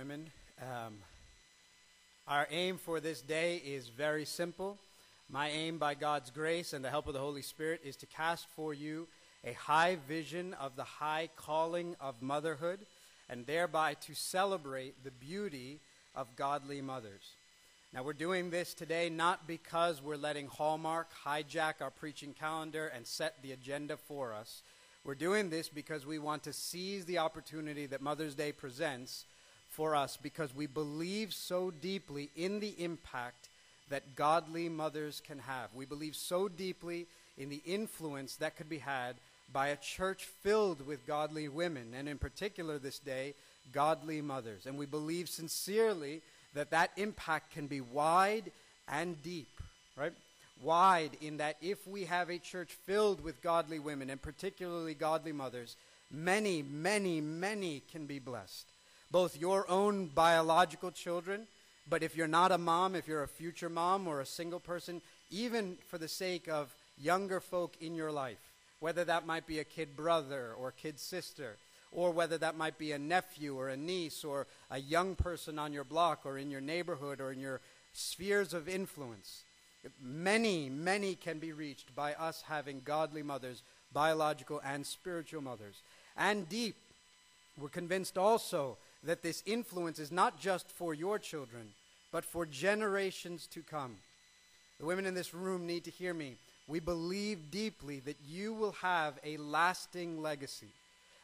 women. Um, our aim for this day is very simple. My aim, by God's grace and the help of the Holy Spirit, is to cast for you a high vision of the high calling of motherhood and thereby to celebrate the beauty of godly mothers. Now, we're doing this today not because we're letting Hallmark hijack our preaching calendar and set the agenda for us. We're doing this because we want to seize the opportunity that Mother's Day presents for us because we believe so deeply in the impact that godly mothers can have. We believe so deeply in the influence that could be had by a church filled with godly women, and in particular this day, godly mothers. And we believe sincerely that that impact can be wide and deep, right? Wide in that if we have a church filled with godly women, and particularly godly mothers, many, many, many can be blessed. Both your own biological children, but if you're not a mom, if you're a future mom or a single person, even for the sake of younger folk in your life, whether that might be a kid brother or kid sister, or whether that might be a nephew or a niece or a young person on your block or in your neighborhood or in your spheres of influence. Many, many can be reached by us having godly mothers, biological and spiritual mothers. And deep, we're convinced also that this influence is not just for your children, but for generations to come. The women in this room need to hear me we believe deeply that you will have a lasting legacy,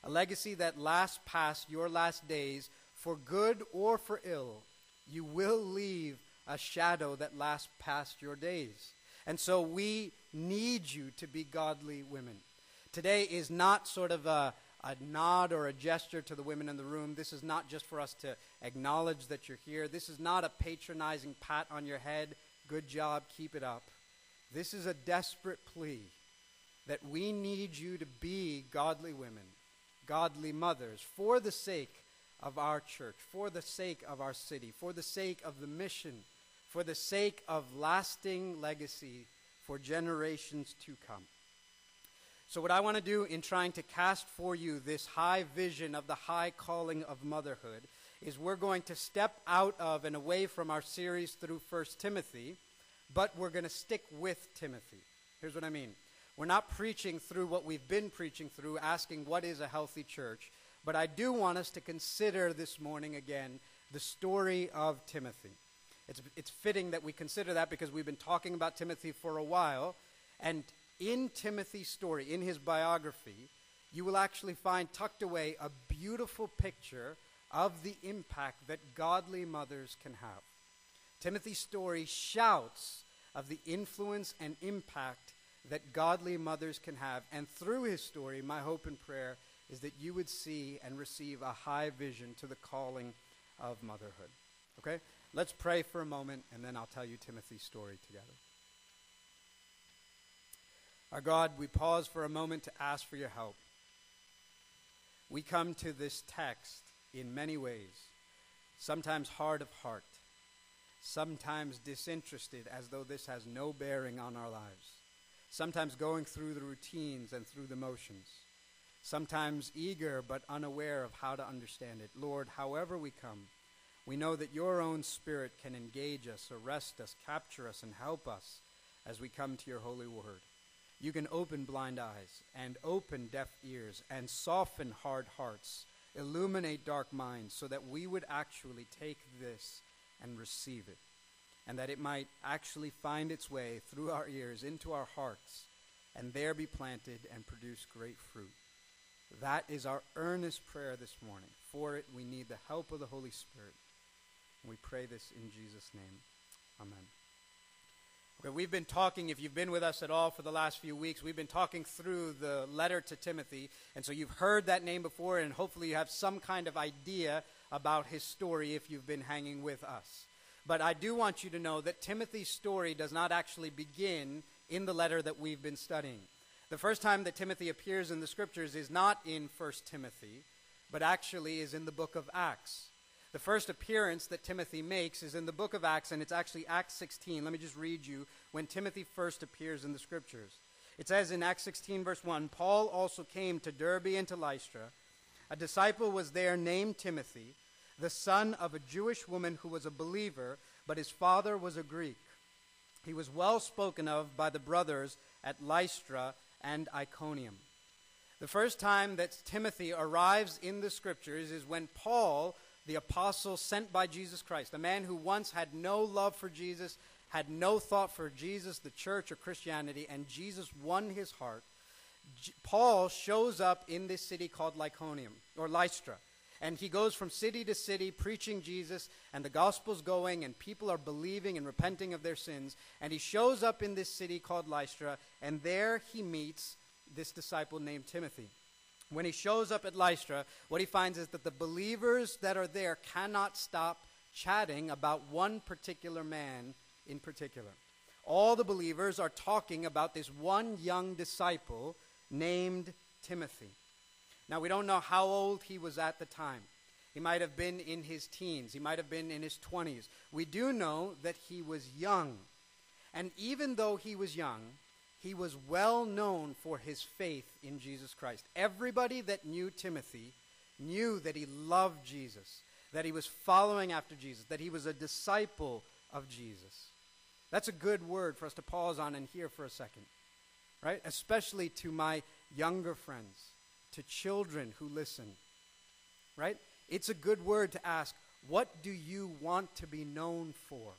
a legacy that lasts past your last days for good or for ill. You will leave a shadow that lasts past your days. And so we need you to be godly women. Today is not sort of a, a nod or a gesture to the women in the room. This is not just for us to acknowledge that you're here. This is not a patronizing pat on your head. Good job, keep it up. This is a desperate plea that we need you to be godly women, godly mothers, for the sake of our church, for the sake of our city, for the sake of the mission, for the sake of lasting legacy for generations to come. So, what I want to do in trying to cast for you this high vision of the high calling of motherhood is we're going to step out of and away from our series through 1 Timothy but we're going to stick with Timothy. Here's what I mean. We're not preaching through what we've been preaching through, asking what is a healthy church, but I do want us to consider this morning again the story of Timothy. It's, it's fitting that we consider that because we've been talking about Timothy for a while, and in Timothy's story, in his biography, you will actually find tucked away a beautiful picture of the impact that godly mothers can have. Timothy's story shouts of the influence and impact that godly mothers can have. And through his story, my hope and prayer is that you would see and receive a high vision to the calling of motherhood. Okay? Let's pray for a moment, and then I'll tell you Timothy's story together. Our God, we pause for a moment to ask for your help. We come to this text in many ways, sometimes hard of heart, sometimes disinterested as though this has no bearing on our lives, sometimes going through the routines and through the motions, sometimes eager but unaware of how to understand it. Lord, however we come, we know that your own Spirit can engage us, arrest us, capture us, and help us as we come to your holy word. You can open blind eyes and open deaf ears and soften hard hearts, illuminate dark minds so that we would actually take this and receive it, and that it might actually find its way through our ears into our hearts, and there be planted and produce great fruit. That is our earnest prayer this morning. For it, we need the help of the Holy Spirit. We pray this in Jesus' name. Amen. We've been talking, if you've been with us at all for the last few weeks, we've been talking through the letter to Timothy. And so you've heard that name before, and hopefully you have some kind of idea about his story if you've been hanging with us. But I do want you to know that Timothy's story does not actually begin in the letter that we've been studying. The first time that Timothy appears in the scriptures is not in 1 Timothy, but actually is in the book of Acts. The first appearance that Timothy makes is in the book of Acts, and it's actually Acts 16. Let me just read you when Timothy first appears in the scriptures. It says in Acts 16, verse 1 Paul also came to Derbe and to Lystra. A disciple was there named Timothy the son of a Jewish woman who was a believer, but his father was a Greek. He was well spoken of by the brothers at Lystra and Iconium. The first time that Timothy arrives in the scriptures is when Paul, the apostle sent by Jesus Christ, a man who once had no love for Jesus, had no thought for Jesus, the church, or Christianity, and Jesus won his heart. J- Paul shows up in this city called Lyconium, or Lystra. And he goes from city to city preaching Jesus, and the gospel's going, and people are believing and repenting of their sins. And he shows up in this city called Lystra, and there he meets this disciple named Timothy. When he shows up at Lystra, what he finds is that the believers that are there cannot stop chatting about one particular man in particular. All the believers are talking about this one young disciple named Timothy. Now, we don't know how old he was at the time. He might have been in his teens, he might have been in his 20s. We do know that he was young. And even though he was young, he was well known for his faith in Jesus Christ. Everybody that knew Timothy knew that he loved Jesus, that he was following after Jesus, that he was a disciple of Jesus. That's a good word for us to pause on and hear for a second, right? Especially to my younger friends, to children who listen, right? It's a good word to ask, what do you want to be known for?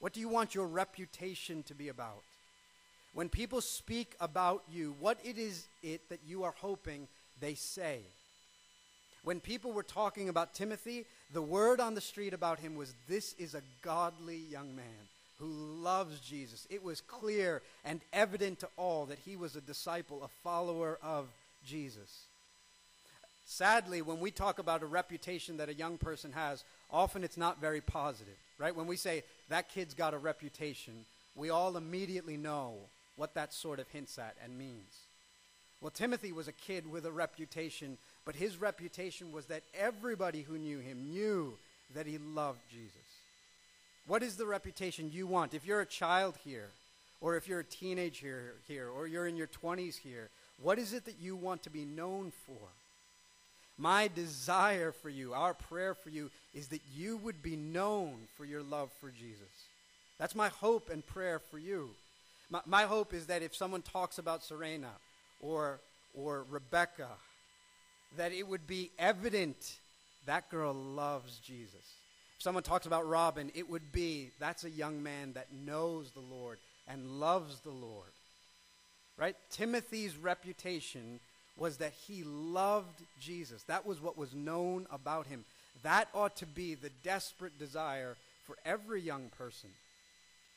What do you want your reputation to be about? When people speak about you, what it is it that you are hoping they say? When people were talking about Timothy, the word on the street about him was this is a godly young man who loves Jesus. It was clear and evident to all that he was a disciple, a follower of Jesus. Sadly, when we talk about a reputation that a young person has, often it's not very positive, right? When we say that kid's got a reputation, we all immediately know what that sort of hints at and means. Well, Timothy was a kid with a reputation, but his reputation was that everybody who knew him knew that he loved Jesus. What is the reputation you want? If you're a child here, or if you're a teenager here, or you're in your 20s here, what is it that you want to be known for? My desire for you, our prayer for you, is that you would be known for your love for Jesus. That's my hope and prayer for you. My, my hope is that if someone talks about Serena or, or Rebecca, that it would be evident that girl loves Jesus. If someone talks about Robin, it would be that's a young man that knows the Lord and loves the Lord. Right? Timothy's reputation was that he loved Jesus. That was what was known about him. That ought to be the desperate desire for every young person.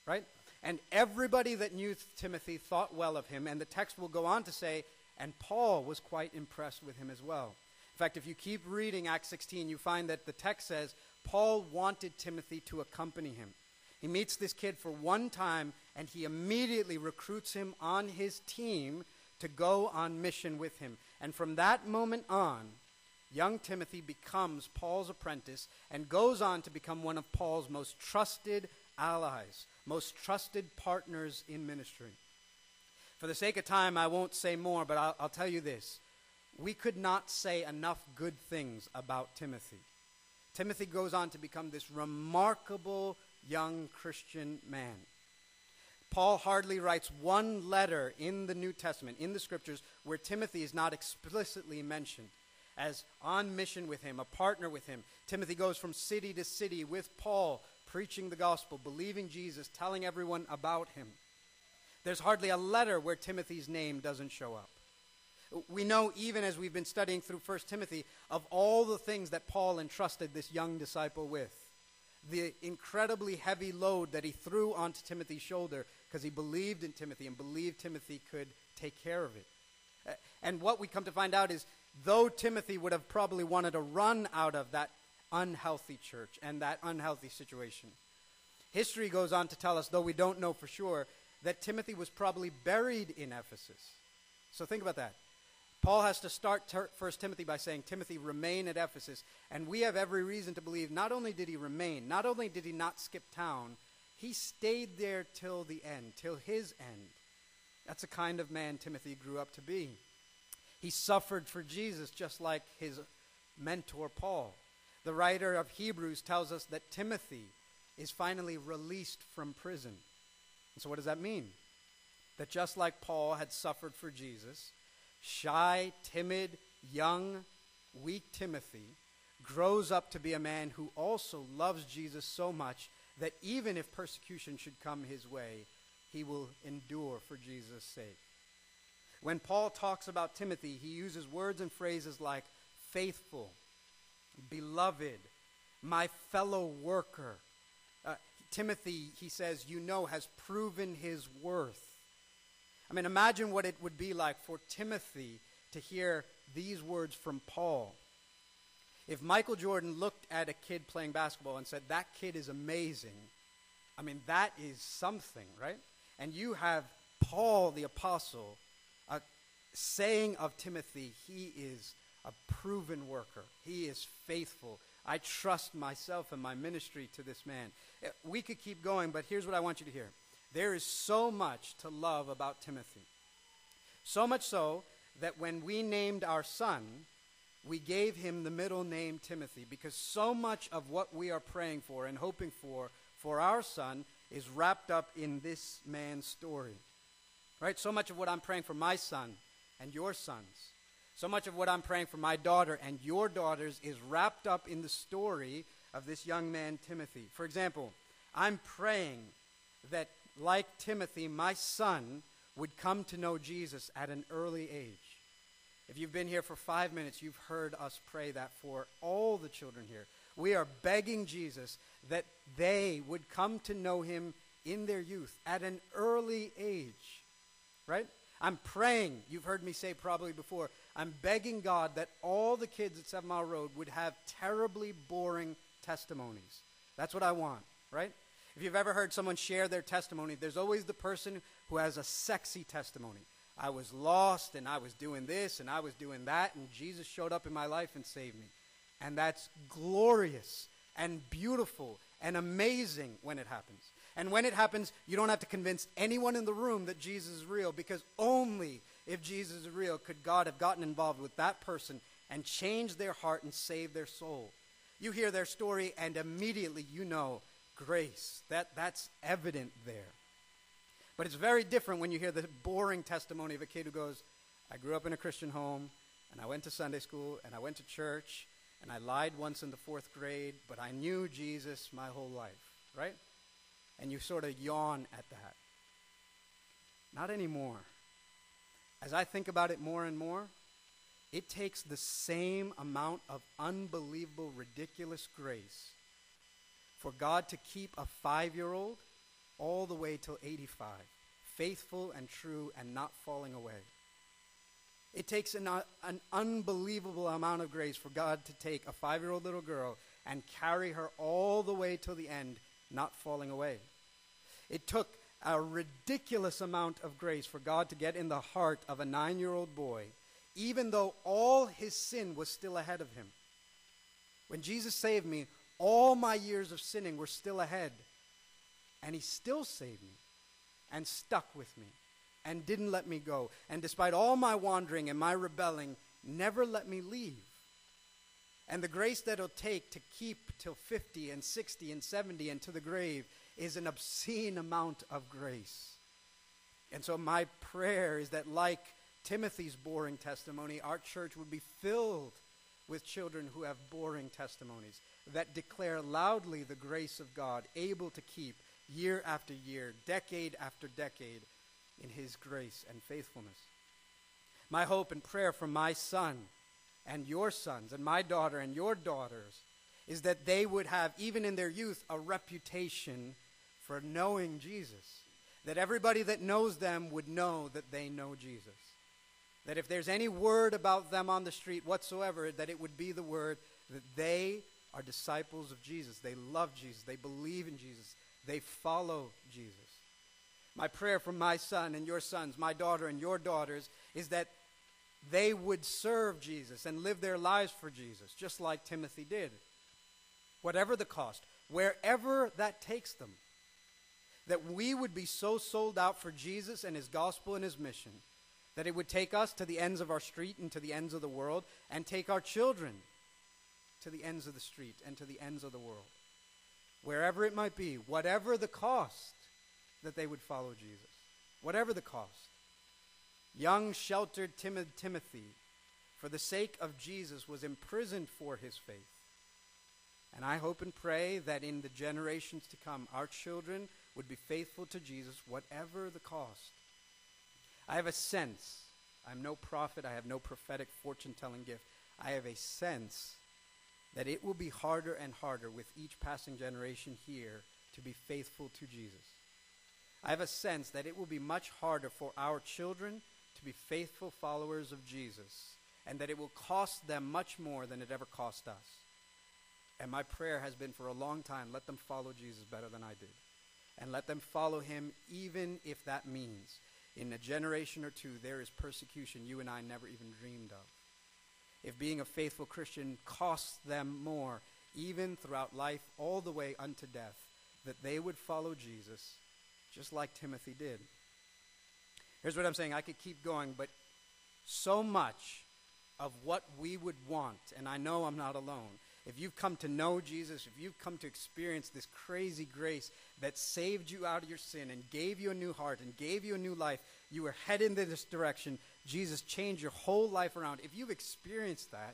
Right? And everybody that knew Timothy thought well of him. And the text will go on to say, and Paul was quite impressed with him as well. In fact, if you keep reading Acts 16, you find that the text says Paul wanted Timothy to accompany him. He meets this kid for one time, and he immediately recruits him on his team to go on mission with him. And from that moment on, young Timothy becomes Paul's apprentice and goes on to become one of Paul's most trusted allies, most trusted partners in ministry. For the sake of time, I won't say more, but I'll, I'll tell you this. We could not say enough good things about Timothy. Timothy goes on to become this remarkable young Christian man. Paul hardly writes one letter in the New Testament, in the scriptures, where Timothy is not explicitly mentioned as on mission with him, a partner with him. Timothy goes from city to city with Paul, preaching the gospel, believing Jesus, telling everyone about him. There's hardly a letter where Timothy's name doesn't show up. We know, even as we've been studying through 1 Timothy, of all the things that Paul entrusted this young disciple with. The incredibly heavy load that he threw onto Timothy's shoulder because he believed in Timothy and believed Timothy could take care of it. And what we come to find out is, though Timothy would have probably wanted to run out of that unhealthy church and that unhealthy situation, history goes on to tell us, though we don't know for sure, that Timothy was probably buried in Ephesus. So think about that. Paul has to start ter- 1 Timothy by saying, Timothy, remain at Ephesus. And we have every reason to believe not only did he remain, not only did he not skip town, he stayed there till the end, till his end. That's the kind of man Timothy grew up to be. He suffered for Jesus just like his mentor Paul. The writer of Hebrews tells us that Timothy is finally released from prison. And so, what does that mean? That just like Paul had suffered for Jesus, shy, timid, young, weak Timothy grows up to be a man who also loves Jesus so much that even if persecution should come his way, he will endure for Jesus' sake. When Paul talks about Timothy, he uses words and phrases like faithful, beloved, my fellow worker. Uh, Timothy, he says, you know, has proven his worth. I mean, imagine what it would be like for Timothy to hear these words from Paul. If Michael Jordan looked at a kid playing basketball and said, That kid is amazing, I mean, that is something, right? And you have Paul the Apostle uh, saying of Timothy, He is a proven worker, he is faithful. I trust myself and my ministry to this man. Uh, we could keep going, but here's what I want you to hear. There is so much to love about Timothy. So much so that when we named our son, we gave him the middle name Timothy because so much of what we are praying for and hoping for for our son is wrapped up in this man's story. Right? So much of what I'm praying for my son and your sons, so much of what I'm praying for my daughter and your daughters is wrapped up in the story of this young man, Timothy. For example, I'm praying that, like Timothy, my son would come to know Jesus at an early age. If you've been here for five minutes, you've heard us pray that for all the children here. We are begging Jesus that they would come to know him in their youth at an early age. Right? I'm praying, you've heard me say probably before, I'm begging God that all the kids at Seven Mile Road would have terribly boring testimonies. That's what I want, right? If you've ever heard someone share their testimony, there's always the person who has a sexy testimony. I was lost and I was doing this and I was doing that, and Jesus showed up in my life and saved me. And that's glorious and beautiful and amazing when it happens. And when it happens, you don't have to convince anyone in the room that Jesus is real because only if Jesus is real could God have gotten involved with that person and changed their heart and saved their soul. You hear their story and immediately you know grace. That, that's evident there. But it's very different when you hear the boring testimony of a kid who goes, I grew up in a Christian home, and I went to Sunday school, and I went to church, and I lied once in the fourth grade, but I knew Jesus my whole life, right? And you sort of yawn at that. Not anymore. As I think about it more and more, it takes the same amount of unbelievable, ridiculous grace for God to keep a five year old all the way till 85, faithful and true and not falling away. It takes an, uh, an unbelievable amount of grace for God to take a five year old little girl and carry her all the way till the end, not falling away. It took a ridiculous amount of grace for God to get in the heart of a nine year old boy, even though all his sin was still ahead of him. When Jesus saved me, all my years of sinning were still ahead. And he still saved me and stuck with me and didn't let me go. And despite all my wandering and my rebelling, never let me leave. And the grace that it'll take to keep till 50 and 60 and 70 and to the grave is an obscene amount of grace. And so my prayer is that, like Timothy's boring testimony, our church would be filled with children who have boring testimonies that declare loudly the grace of God, able to keep year after year, decade after decade, in His grace and faithfulness. My hope and prayer for my son and your sons and my daughter and your daughters is that they would have, even in their youth, a reputation for knowing Jesus. That everybody that knows them would know that they know Jesus. That if there's any word about them on the street whatsoever, that it would be the word that they are disciples of Jesus. They love Jesus. They believe in Jesus. They follow Jesus. My prayer for my son and your sons, my daughter and your daughters, is that they would serve Jesus and live their lives for Jesus, just like Timothy did. Whatever the cost, wherever that takes them. That we would be so sold out for Jesus and his gospel and his mission that it would take us to the ends of our street and to the ends of the world and take our children to the ends of the street and to the ends of the world. Wherever it might be, whatever the cost, that they would follow Jesus. Whatever the cost. Young, sheltered, timid Timothy, for the sake of Jesus, was imprisoned for his faith. And I hope and pray that in the generations to come, our children would be faithful to Jesus, whatever the cost. I have a sense, I'm no prophet, I have no prophetic fortune telling gift. I have a sense that it will be harder and harder with each passing generation here to be faithful to Jesus. I have a sense that it will be much harder for our children be faithful followers of Jesus, and that it will cost them much more than it ever cost us. And my prayer has been for a long time let them follow Jesus better than I did. And let them follow him even if that means in a generation or two there is persecution you and I never even dreamed of. If being a faithful Christian costs them more, even throughout life, all the way unto death, that they would follow Jesus just like Timothy did. Here's what I'm saying I could keep going, but so much of what we would want, and I know I'm not alone, if you've come to know Jesus, if you've come to experience this crazy grace that saved you out of your sin and gave you a new heart and gave you a new life, you were heading in this direction. Jesus changed your whole life around. If you've experienced that,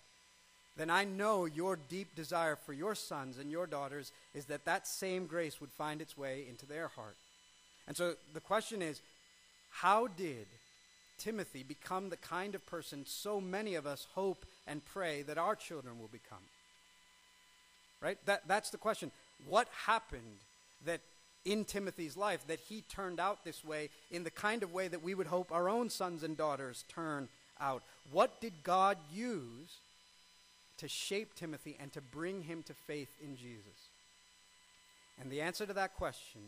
then I know your deep desire for your sons and your daughters is that that same grace would find its way into their heart. And so the question is how did Timothy become the kind of person so many of us hope and pray that our children will become? Right? That, that's the question. What happened that in Timothy's life that he turned out this way in the kind of way that we would hope our own sons and daughters turn out? What did God use to shape Timothy and to bring him to faith in Jesus? And the answer to that question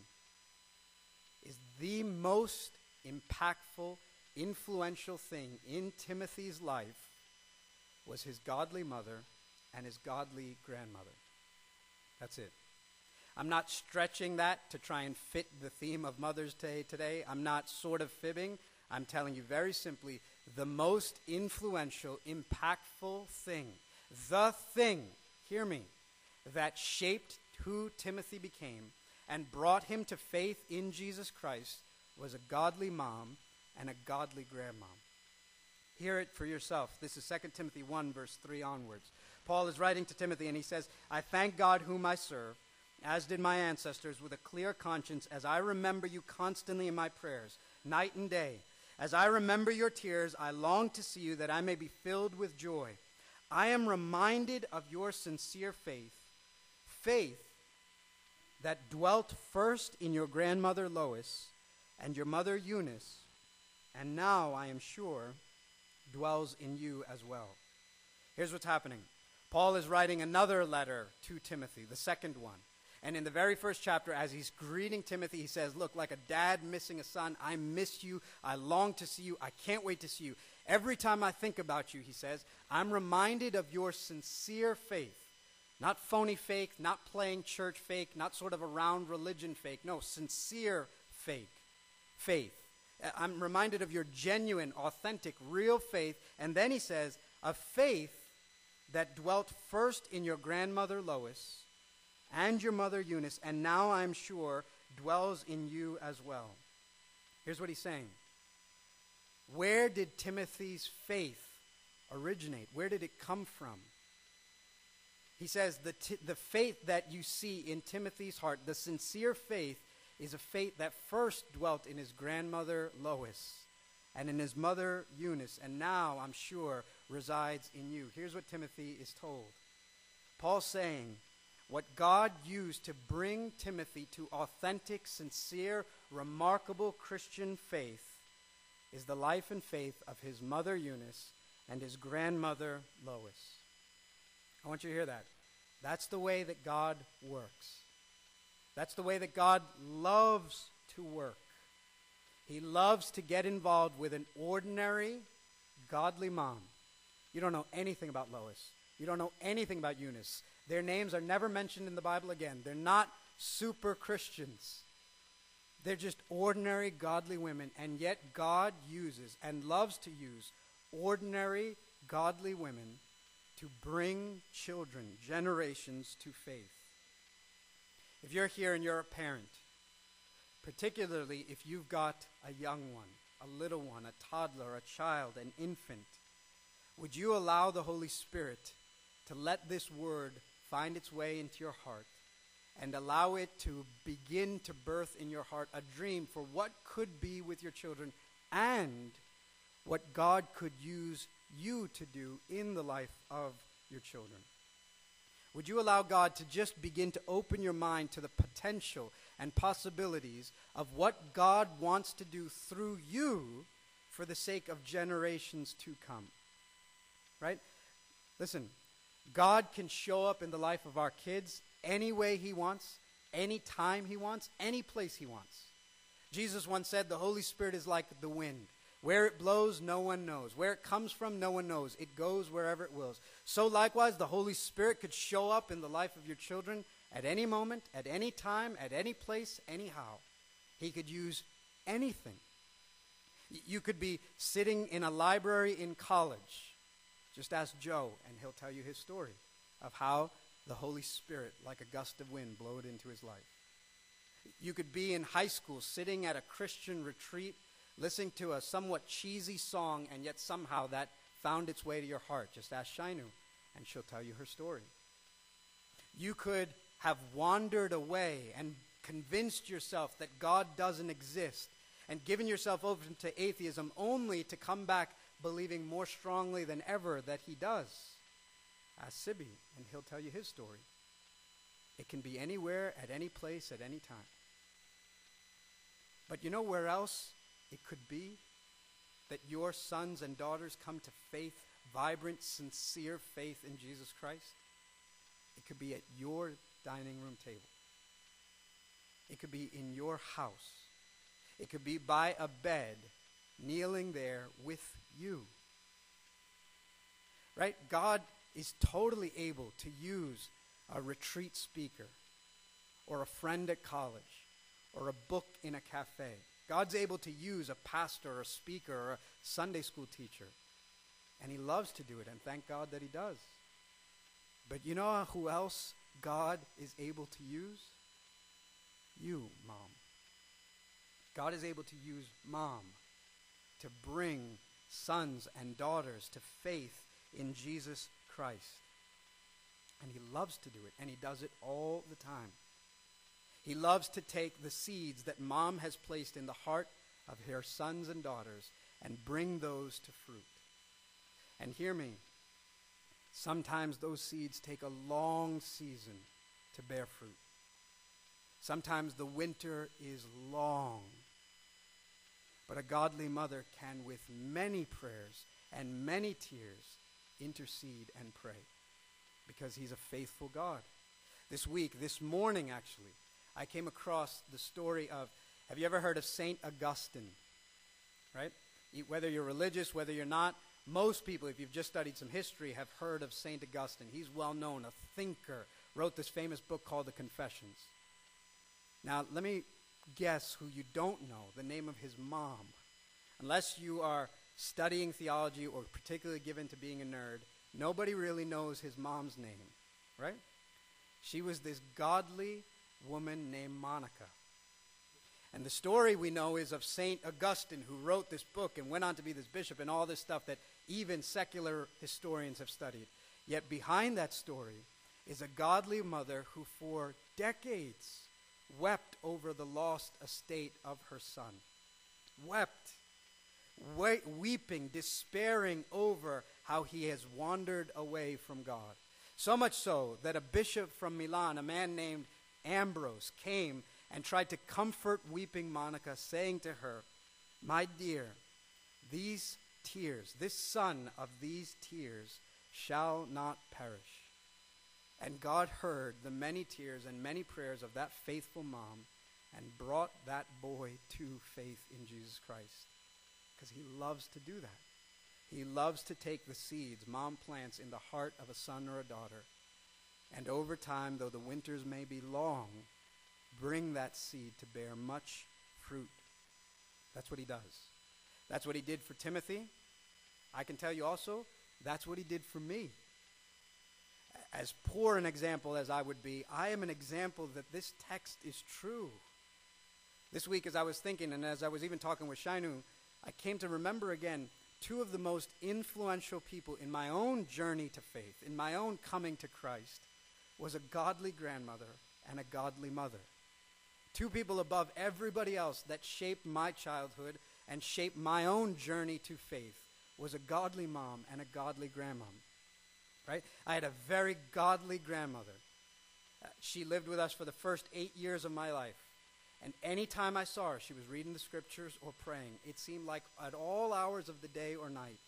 is the most impactful, influential thing in Timothy's life was his godly mother and his godly grandmother. That's it. I'm not stretching that to try and fit the theme of Mother's Day today. I'm not sort of fibbing. I'm telling you very simply the most influential, impactful thing, the thing, hear me, that shaped who Timothy became and brought him to faith in Jesus Christ was a godly mom and a godly grandmom. Hear it for yourself. This is 2 Timothy 1, verse 3 onwards. Paul is writing to Timothy, and he says, I thank God whom I serve, as did my ancestors, with a clear conscience, as I remember you constantly in my prayers, night and day. As I remember your tears, I long to see you that I may be filled with joy. I am reminded of your sincere faith, faith that dwelt first in your grandmother Lois and your mother Eunice, and now, I am sure, dwells in you as well. Here's what's happening Paul is writing another letter to Timothy, the second one. And in the very first chapter, as he's greeting Timothy, he says, Look, like a dad missing a son, I miss you. I long to see you. I can't wait to see you. Every time I think about you, he says, I'm reminded of your sincere faith. Not phony fake, not playing church fake, not sort of around religion fake. No, sincere fake. Faith. Uh, I'm reminded of your genuine, authentic, real faith. And then he says, a faith that dwelt first in your grandmother Lois and your mother Eunice, and now I'm sure dwells in you as well. Here's what he's saying Where did Timothy's faith originate? Where did it come from? He says the, t- the faith that you see in Timothy's heart, the sincere faith, is a fate that first dwelt in his grandmother Lois and in his mother Eunice, and now, I'm sure, resides in you. Here's what Timothy is told Paul's saying, what God used to bring Timothy to authentic, sincere, remarkable Christian faith is the life and faith of his mother Eunice and his grandmother Lois. I want you to hear that. That's the way that God works. That's the way that God loves to work. He loves to get involved with an ordinary, godly mom. You don't know anything about Lois. You don't know anything about Eunice. Their names are never mentioned in the Bible again. They're not super Christians. They're just ordinary, godly women. And yet, God uses and loves to use ordinary, godly women to bring children, generations to faith. If you're here and you're a parent, particularly if you've got a young one, a little one, a toddler, a child, an infant, would you allow the Holy Spirit to let this word find its way into your heart and allow it to begin to birth in your heart a dream for what could be with your children and what God could use you to do in the life of your children? Would you allow God to just begin to open your mind to the potential and possibilities of what God wants to do through you for the sake of generations to come? Right? Listen, God can show up in the life of our kids any way He wants, any time He wants, any place He wants. Jesus once said, The Holy Spirit is like the wind. Where it blows, no one knows. Where it comes from, no one knows. It goes wherever it wills. So, likewise, the Holy Spirit could show up in the life of your children at any moment, at any time, at any place, anyhow. He could use anything. You could be sitting in a library in college. Just ask Joe, and he'll tell you his story of how the Holy Spirit, like a gust of wind, blew it into his life. You could be in high school sitting at a Christian retreat listening to a somewhat cheesy song, and yet somehow that found its way to your heart. Just ask Shainu, and she'll tell you her story. You could have wandered away and convinced yourself that God doesn't exist and given yourself over to atheism only to come back believing more strongly than ever that he does. Ask Sibi, and he'll tell you his story. It can be anywhere, at any place, at any time. But you know where else it could be that your sons and daughters come to faith, vibrant, sincere faith in Jesus Christ. It could be at your dining room table. It could be in your house. It could be by a bed, kneeling there with you. Right? God is totally able to use a retreat speaker, or a friend at college, or a book in a cafe God's able to use a pastor or a speaker or a Sunday school teacher. And he loves to do it, and thank God that he does. But you know who else God is able to use? You, mom. God is able to use mom to bring sons and daughters to faith in Jesus Christ. And he loves to do it, and he does it all the time. He loves to take the seeds that mom has placed in the heart of her sons and daughters and bring those to fruit. And hear me, sometimes those seeds take a long season to bear fruit. Sometimes the winter is long. But a godly mother can, with many prayers and many tears, intercede and pray because he's a faithful God. This week, this morning actually, I came across the story of have you ever heard of St. Augustine? Right? Whether you're religious, whether you're not, most people, if you've just studied some history, have heard of St. Augustine. He's well known, a thinker, wrote this famous book called The Confessions. Now, let me guess who you don't know the name of his mom. Unless you are studying theology or particularly given to being a nerd, nobody really knows his mom's name, right? She was this godly, woman named Monica. And the story we know is of St. Augustine, who wrote this book and went on to be this bishop and all this stuff that even secular historians have studied. Yet behind that story is a godly mother who, for decades, wept over the lost estate of her son. Wept, we- weeping, despairing over how he has wandered away from God. So much so that a bishop from Milan, a man named Ambrose came and tried to comfort weeping Monica, saying to her, My dear, these tears, this son of these tears, shall not perish. And God heard the many tears and many prayers of that faithful mom and brought that boy to faith in Jesus Christ. Because he loves to do that. He loves to take the seeds mom plants in the heart of a son or a daughter and over time, though the winters may be long, bring that seed to bear much fruit. That's what he does. That's what he did for Timothy. I can tell you also, that's what he did for me. as poor an example as I would be, I am an example that this text is true. This week, as I was thinking, and as I was even talking with Shainu, I came to remember again two of the most influential people in my own journey to faith, in my own coming to Christ, was a godly grandmother and a godly mother. Two people above everybody else that shaped my childhood and shaped my own journey to faith was a godly mom and a godly grandmom. Right? I had a very godly grandmother. Uh, she lived with us for the first eight years of my life. And anytime I saw her, she was reading the scriptures or praying. It seemed like at all hours of the day or night.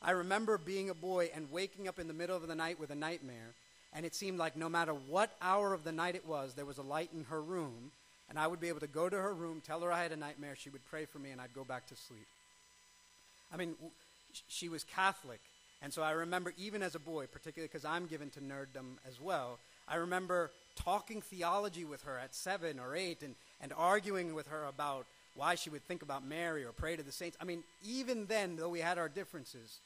I remember being a boy and waking up in the middle of the night with a nightmare, and it seemed like no matter what hour of the night it was, there was a light in her room, and I would be able to go to her room, tell her I had a nightmare, she would pray for me, and I'd go back to sleep. I mean, w- she was Catholic, and so I remember even as a boy, particularly because I'm given to nerddom as well, I remember talking theology with her at seven or eight and, and arguing with her about why she would think about Mary or pray to the saints. I mean, even then, though we had our differences,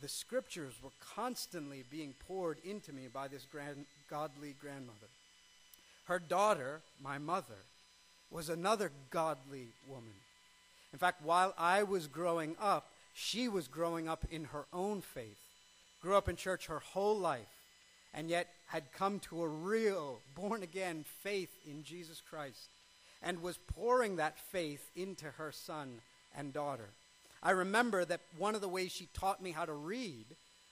the scriptures were constantly being poured into me by this grand, godly grandmother. Her daughter, my mother, was another godly woman. In fact, while I was growing up, she was growing up in her own faith, grew up in church her whole life, and yet had come to a real, born again faith in Jesus Christ, and was pouring that faith into her son and daughter. I remember that one of the ways she taught me how to read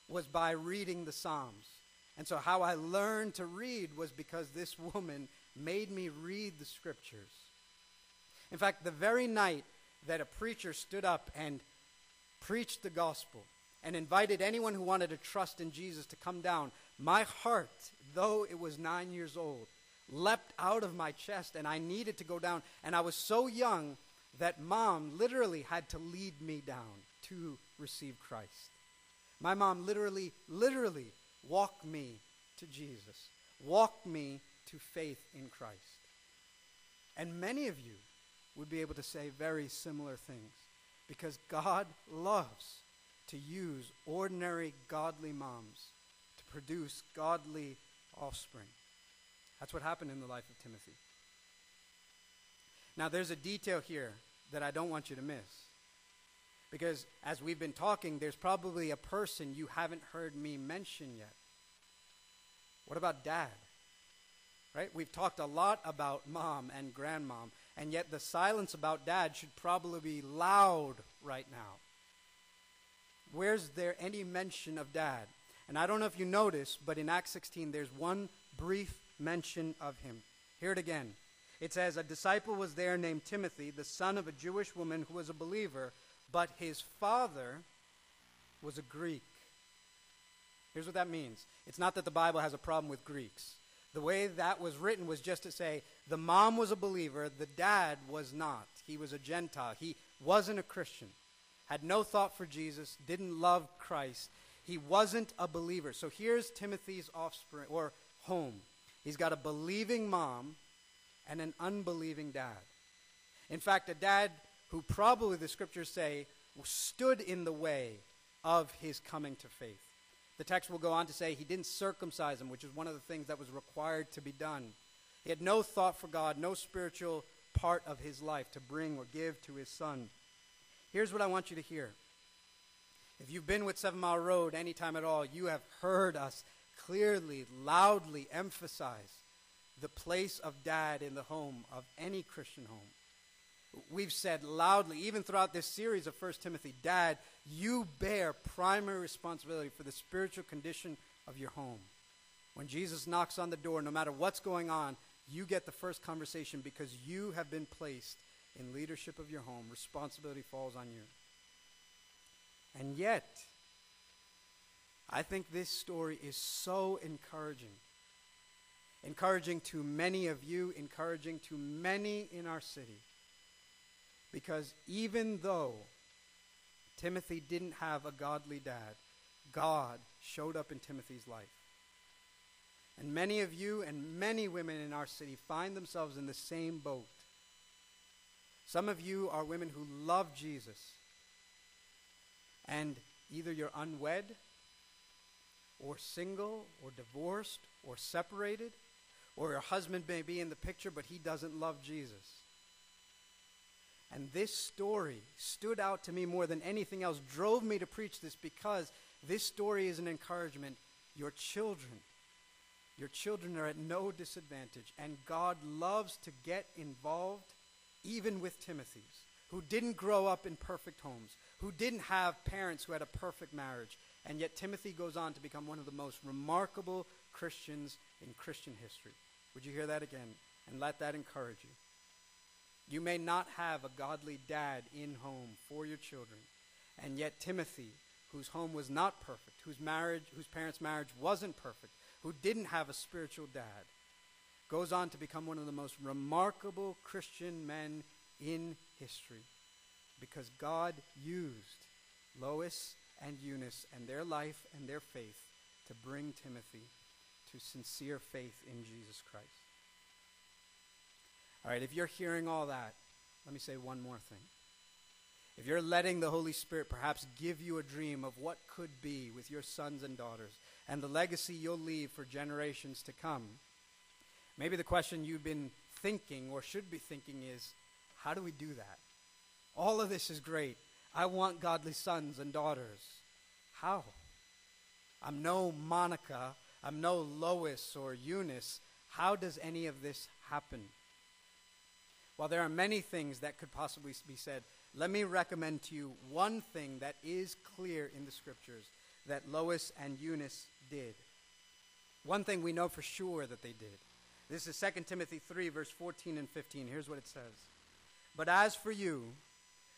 was by reading the Psalms. And so, how I learned to read was because this woman made me read the scriptures. In fact, the very night that a preacher stood up and preached the gospel and invited anyone who wanted to trust in Jesus to come down, my heart, though it was nine years old, leapt out of my chest and I needed to go down. And I was so young that mom literally had to lead me down to receive Christ. My mom literally, literally walked me to Jesus, walked me to faith in Christ. And many of you would be able to say very similar things because God loves to use ordinary godly moms to produce godly offspring. That's what happened in the life of Timothy. Now, there's a detail here that I don't want you to miss. Because as we've been talking, there's probably a person you haven't heard me mention yet. What about dad? Right? We've talked a lot about mom and grandmom, and yet the silence about dad should probably be loud right now. Where's there any mention of dad? And I don't know if you notice, but in Acts 16, there's one brief mention of him. Hear it again. It says, A disciple was there named Timothy, the son of a Jewish woman who was a believer, but his father was a Greek. Here's what that means it's not that the Bible has a problem with Greeks. The way that was written was just to say the mom was a believer, the dad was not. He was a Gentile. He wasn't a Christian, had no thought for Jesus, didn't love Christ. He wasn't a believer. So here's Timothy's offspring or home. He's got a believing mom and an unbelieving dad. In fact, a dad who probably the scriptures say stood in the way of his coming to faith. The text will go on to say he didn't circumcise him, which is one of the things that was required to be done. He had no thought for God, no spiritual part of his life to bring or give to his son. Here's what I want you to hear. If you've been with Seven Mile Road any time at all, you have heard us clearly, loudly emphasize the place of dad in the home of any Christian home. We've said loudly, even throughout this series of 1 Timothy, Dad, you bear primary responsibility for the spiritual condition of your home. When Jesus knocks on the door, no matter what's going on, you get the first conversation because you have been placed in leadership of your home. Responsibility falls on you. And yet, I think this story is so encouraging. Encouraging to many of you, encouraging to many in our city. Because even though Timothy didn't have a godly dad, God showed up in Timothy's life. And many of you and many women in our city find themselves in the same boat. Some of you are women who love Jesus. And either you're unwed or single or divorced or separated, or your husband may be in the picture, but he doesn't love Jesus. And this story stood out to me more than anything else, drove me to preach this because this story is an encouragement. Your children, your children are at no disadvantage, and God loves to get involved even with Timothy's, who didn't grow up in perfect homes, who didn't have parents who had a perfect marriage. And yet Timothy goes on to become one of the most remarkable Christians in Christian history. Would you hear that again? And let that encourage you. You may not have a godly dad in home for your children, and yet Timothy, whose home was not perfect, whose marriage, whose parents' marriage wasn't perfect, who didn't have a spiritual dad, goes on to become one of the most remarkable Christian men in history because God used Lois and Eunice and their life and their faith to bring Timothy sincere faith in Jesus Christ. All right, if you're hearing all that, let me say one more thing. If you're letting the Holy Spirit perhaps give you a dream of what could be with your sons and daughters and the legacy you'll leave for generations to come, maybe the question you've been thinking or should be thinking is how do we do that? All of this is great. I want godly sons and daughters. How? I'm no Monica. I'm no Lois or Eunice. How does any of this happen? While there are many things that could possibly be said, let me recommend to you one thing that is clear in the scriptures that Lois and Eunice did. One thing we know for sure that they did. This is 2 Timothy 3, verse 14 and 15. Here's what it says But as for you,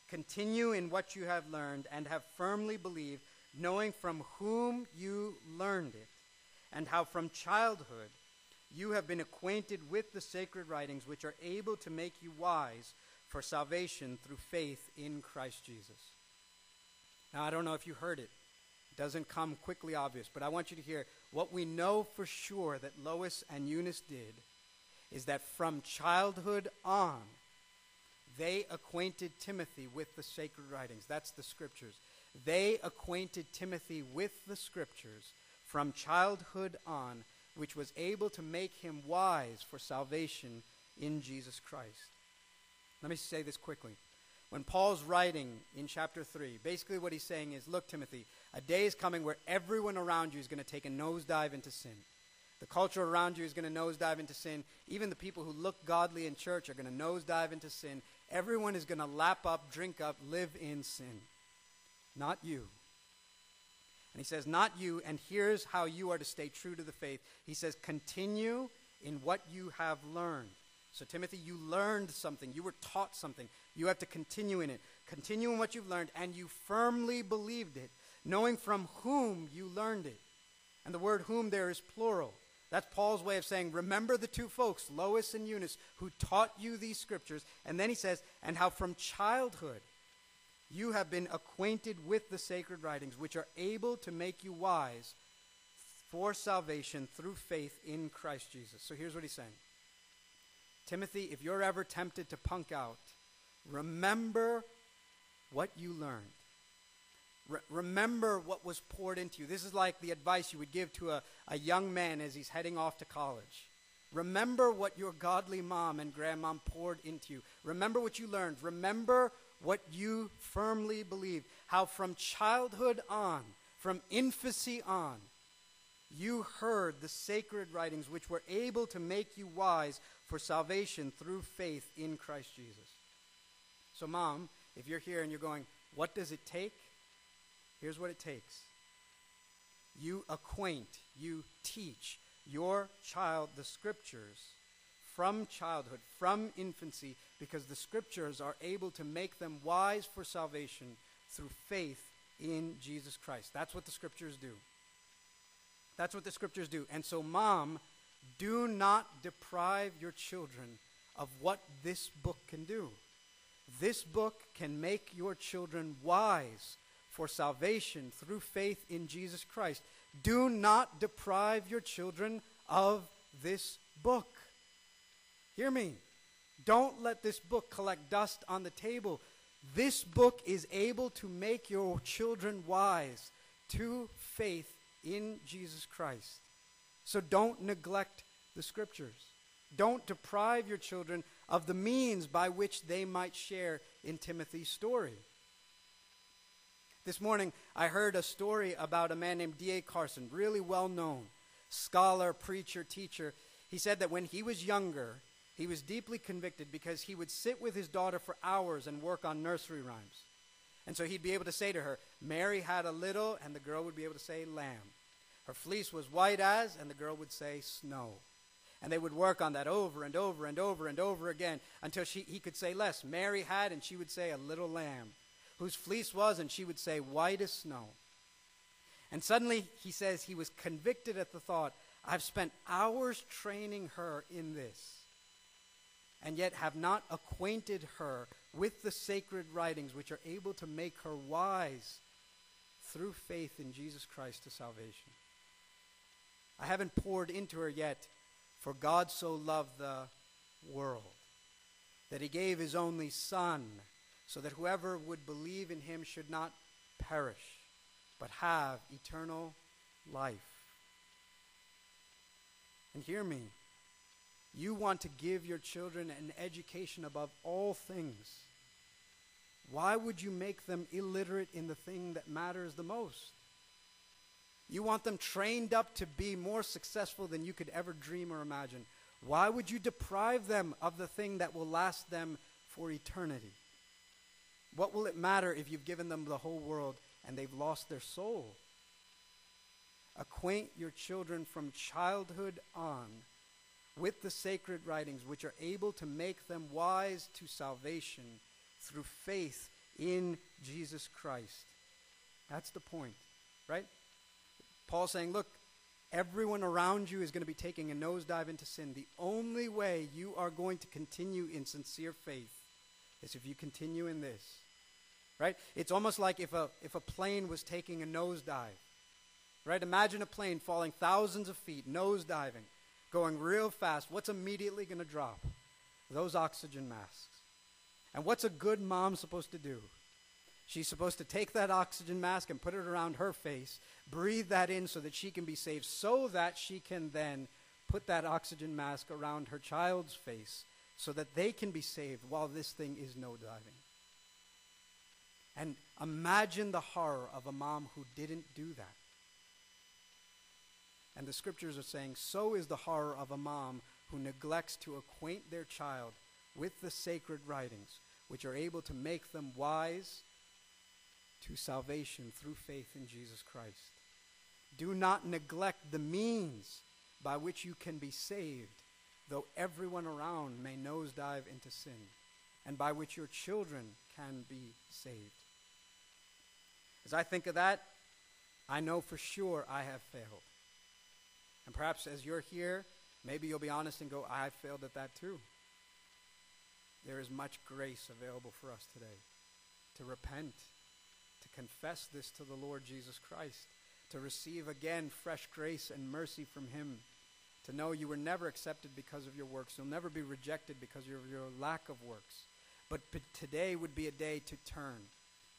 continue in what you have learned and have firmly believed, knowing from whom you learned it, and how from childhood you have been acquainted with the sacred writings, which are able to make you wise for salvation through faith in Christ Jesus. Now, I don't know if you heard it. It doesn't come quickly obvious, but I want you to hear what we know for sure that Lois and Eunice did is that from childhood on, they acquainted Timothy with the sacred writings. That's the scriptures. They acquainted Timothy with the scriptures from childhood on which was able to make him wise for salvation in Jesus Christ. Let me say this quickly. When Paul's writing in chapter 3, basically what he's saying is Look, Timothy, a day is coming where everyone around you is going to take a nosedive into sin. The culture around you is going to nosedive into sin. Even the people who look godly in church are going to nosedive into sin. Everyone is going to lap up, drink up, live in sin. Not you. And he says, Not you, and here's how you are to stay true to the faith. He says, Continue in what you have learned. So, Timothy, you learned something. You were taught something. You have to continue in it. Continue in what you've learned, and you firmly believed it, knowing from whom you learned it. And the word whom there is plural. That's Paul's way of saying, remember the two folks, Lois and Eunice, who taught you these scriptures. And then he says, and how from childhood you have been acquainted with the sacred writings, which are able to make you wise for salvation through faith in Christ Jesus. So here's what he's saying Timothy, if you're ever tempted to punk out, remember what you learned. Re- remember what was poured into you. This is like the advice you would give to a, a young man as he's heading off to college. Remember what your godly mom and grandmom poured into you. Remember what you learned. Remember what you firmly believe. How from childhood on, from infancy on, you heard the sacred writings which were able to make you wise for salvation through faith in Christ Jesus. So, mom, if you're here and you're going, what does it take? Here's what it takes you acquaint, you teach your child the scriptures from childhood, from infancy, because the scriptures are able to make them wise for salvation through faith in Jesus Christ. That's what the scriptures do. That's what the scriptures do. And so, mom, do not deprive your children of what this book can do. This book can make your children wise for salvation through faith in Jesus Christ. Do not deprive your children of this book. Hear me. Don't let this book collect dust on the table. This book is able to make your children wise to faith in Jesus Christ. So don't neglect the scriptures. Don't deprive your children of the means by which they might share in Timothy's story. This morning, I heard a story about a man named D.A. Carson, really well known scholar, preacher, teacher. He said that when he was younger, he was deeply convicted because he would sit with his daughter for hours and work on nursery rhymes. And so he'd be able to say to her, Mary had a little, and the girl would be able to say lamb. Her fleece was white as, and the girl would say snow. And they would work on that over and over and over and over again until she, he could say less. Mary had, and she would say, a little lamb, whose fleece was, and she would say, white as snow. And suddenly, he says, he was convicted at the thought, I've spent hours training her in this, and yet have not acquainted her with the sacred writings which are able to make her wise through faith in Jesus Christ to salvation. I haven't poured into her yet, for God so loved the world that he gave his only Son, so that whoever would believe in him should not perish, but have eternal life. And hear me. You want to give your children an education above all things. Why would you make them illiterate in the thing that matters the most? You want them trained up to be more successful than you could ever dream or imagine. Why would you deprive them of the thing that will last them for eternity? What will it matter if you've given them the whole world and they've lost their soul? Acquaint your children from childhood on with the sacred writings, which are able to make them wise to salvation through faith in Jesus Christ. That's the point, right? Paul's saying, look, everyone around you is going to be taking a nosedive into sin. The only way you are going to continue in sincere faith is if you continue in this. Right? It's almost like if a, if a plane was taking a nosedive. Right? Imagine a plane falling thousands of feet, nosediving, going real fast. What's immediately going to drop? Those oxygen masks. And what's a good mom supposed to do? She's supposed to take that oxygen mask and put it around her face, breathe that in so that she can be saved, so that she can then put that oxygen mask around her child's face so that they can be saved while this thing is no diving. And imagine the horror of a mom who didn't do that. And the scriptures are saying, so is the horror of a mom who neglects to acquaint their child with the sacred writings, which are able to make them wise to salvation through faith in Jesus Christ. Do not neglect the means by which you can be saved, though everyone around may nosedive into sin, and by which your children can be saved. As I think of that, I know for sure I have failed. And perhaps as you're here, maybe you'll be honest and go, I failed at that too. There is much grace available for us today to repent to confess this to the Lord Jesus Christ, to receive again fresh grace and mercy from Him, to know you were never accepted because of your works. You'll never be rejected because of your lack of works. But, but today would be a day to turn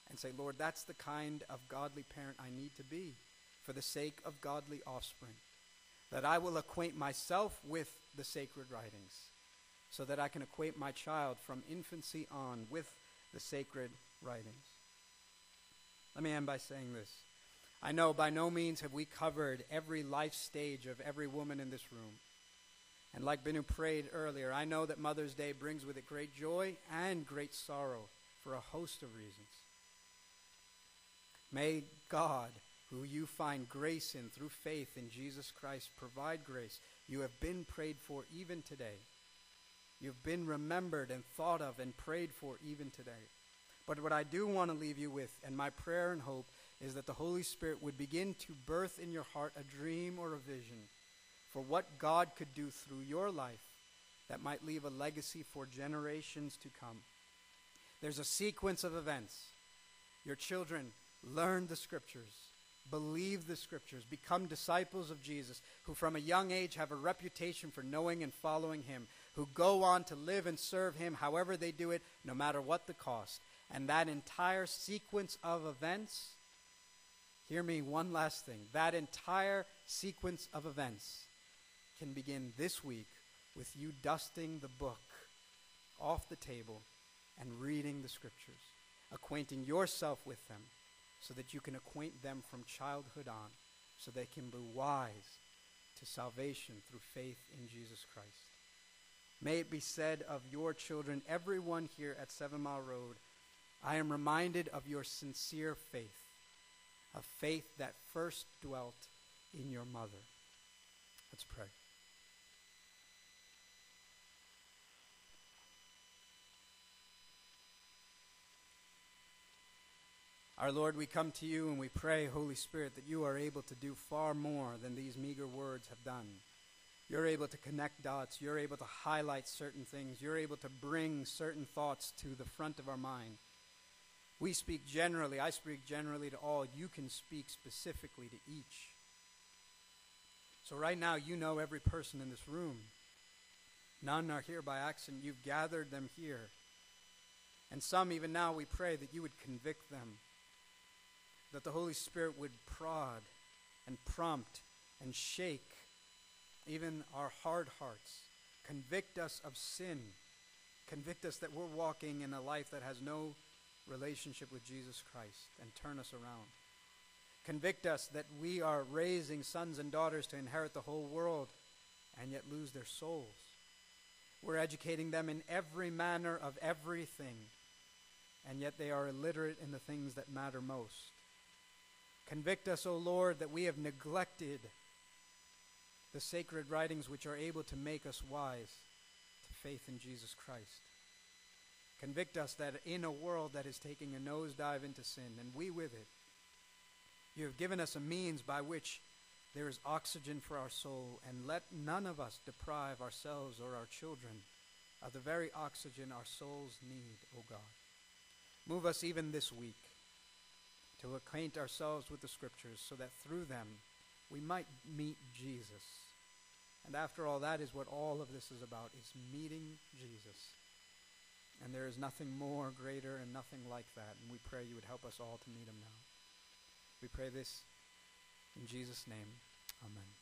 and say, Lord, that's the kind of godly parent I need to be for the sake of godly offspring. That I will acquaint myself with the sacred writings so that I can acquaint my child from infancy on with the sacred writings. Let me end by saying this. I know by no means have we covered every life stage of every woman in this room. And like Binu prayed earlier, I know that Mother's Day brings with it great joy and great sorrow for a host of reasons. May God, who you find grace in through faith in Jesus Christ, provide grace. You have been prayed for even today. You've been remembered and thought of and prayed for even today. But what I do want to leave you with, and my prayer and hope, is that the Holy Spirit would begin to birth in your heart a dream or a vision for what God could do through your life that might leave a legacy for generations to come. There's a sequence of events. Your children learn the scriptures, believe the scriptures, become disciples of Jesus, who from a young age have a reputation for knowing and following him, who go on to live and serve him however they do it, no matter what the cost. And that entire sequence of events, Hear me one last thing. That entire sequence of events can begin this week with you dusting the book off the table and reading the scriptures, acquainting yourself with them so that you can acquaint them from childhood on, so they can be wise to salvation through faith in Jesus Christ. May it be said of your children, everyone here at Seven Mile Road, I am reminded of your sincere faith, a faith that first dwelt in your mother. Let's pray. Our Lord, we come to you and we pray, Holy Spirit, that you are able to do far more than these meager words have done. You're able to connect dots. You're able to highlight certain things. You're able to bring certain thoughts to the front of our mind. We speak generally. I speak generally to all. You can speak specifically to each. So, right now, you know every person in this room. None are here by accident. You've gathered them here. And some, even now, we pray that you would convict them, that the Holy Spirit would prod and prompt and shake even our hard hearts. Convict us of sin. Convict us that we're walking in a life that has no relationship with Jesus Christ and turn us around. Convict us that we are raising sons and daughters to inherit the whole world and yet lose their souls. We're educating them in every manner of everything, and yet they are illiterate in the things that matter most. Convict us, O Lord, that we have neglected the sacred writings which are able to make us wise to faith in Jesus Christ. Convict us that in a world that is taking a nosedive into sin, and we with it, you have given us a means by which there is oxygen for our soul, and let none of us deprive ourselves or our children of the very oxygen our souls need, O God. Move us even this week to acquaint ourselves with the Scriptures so that through them we might meet Jesus. And after all, that is what all of this is about, is meeting Jesus. And there is nothing more greater and nothing like that. And we pray you would help us all to meet him now. We pray this in Jesus' name. Amen.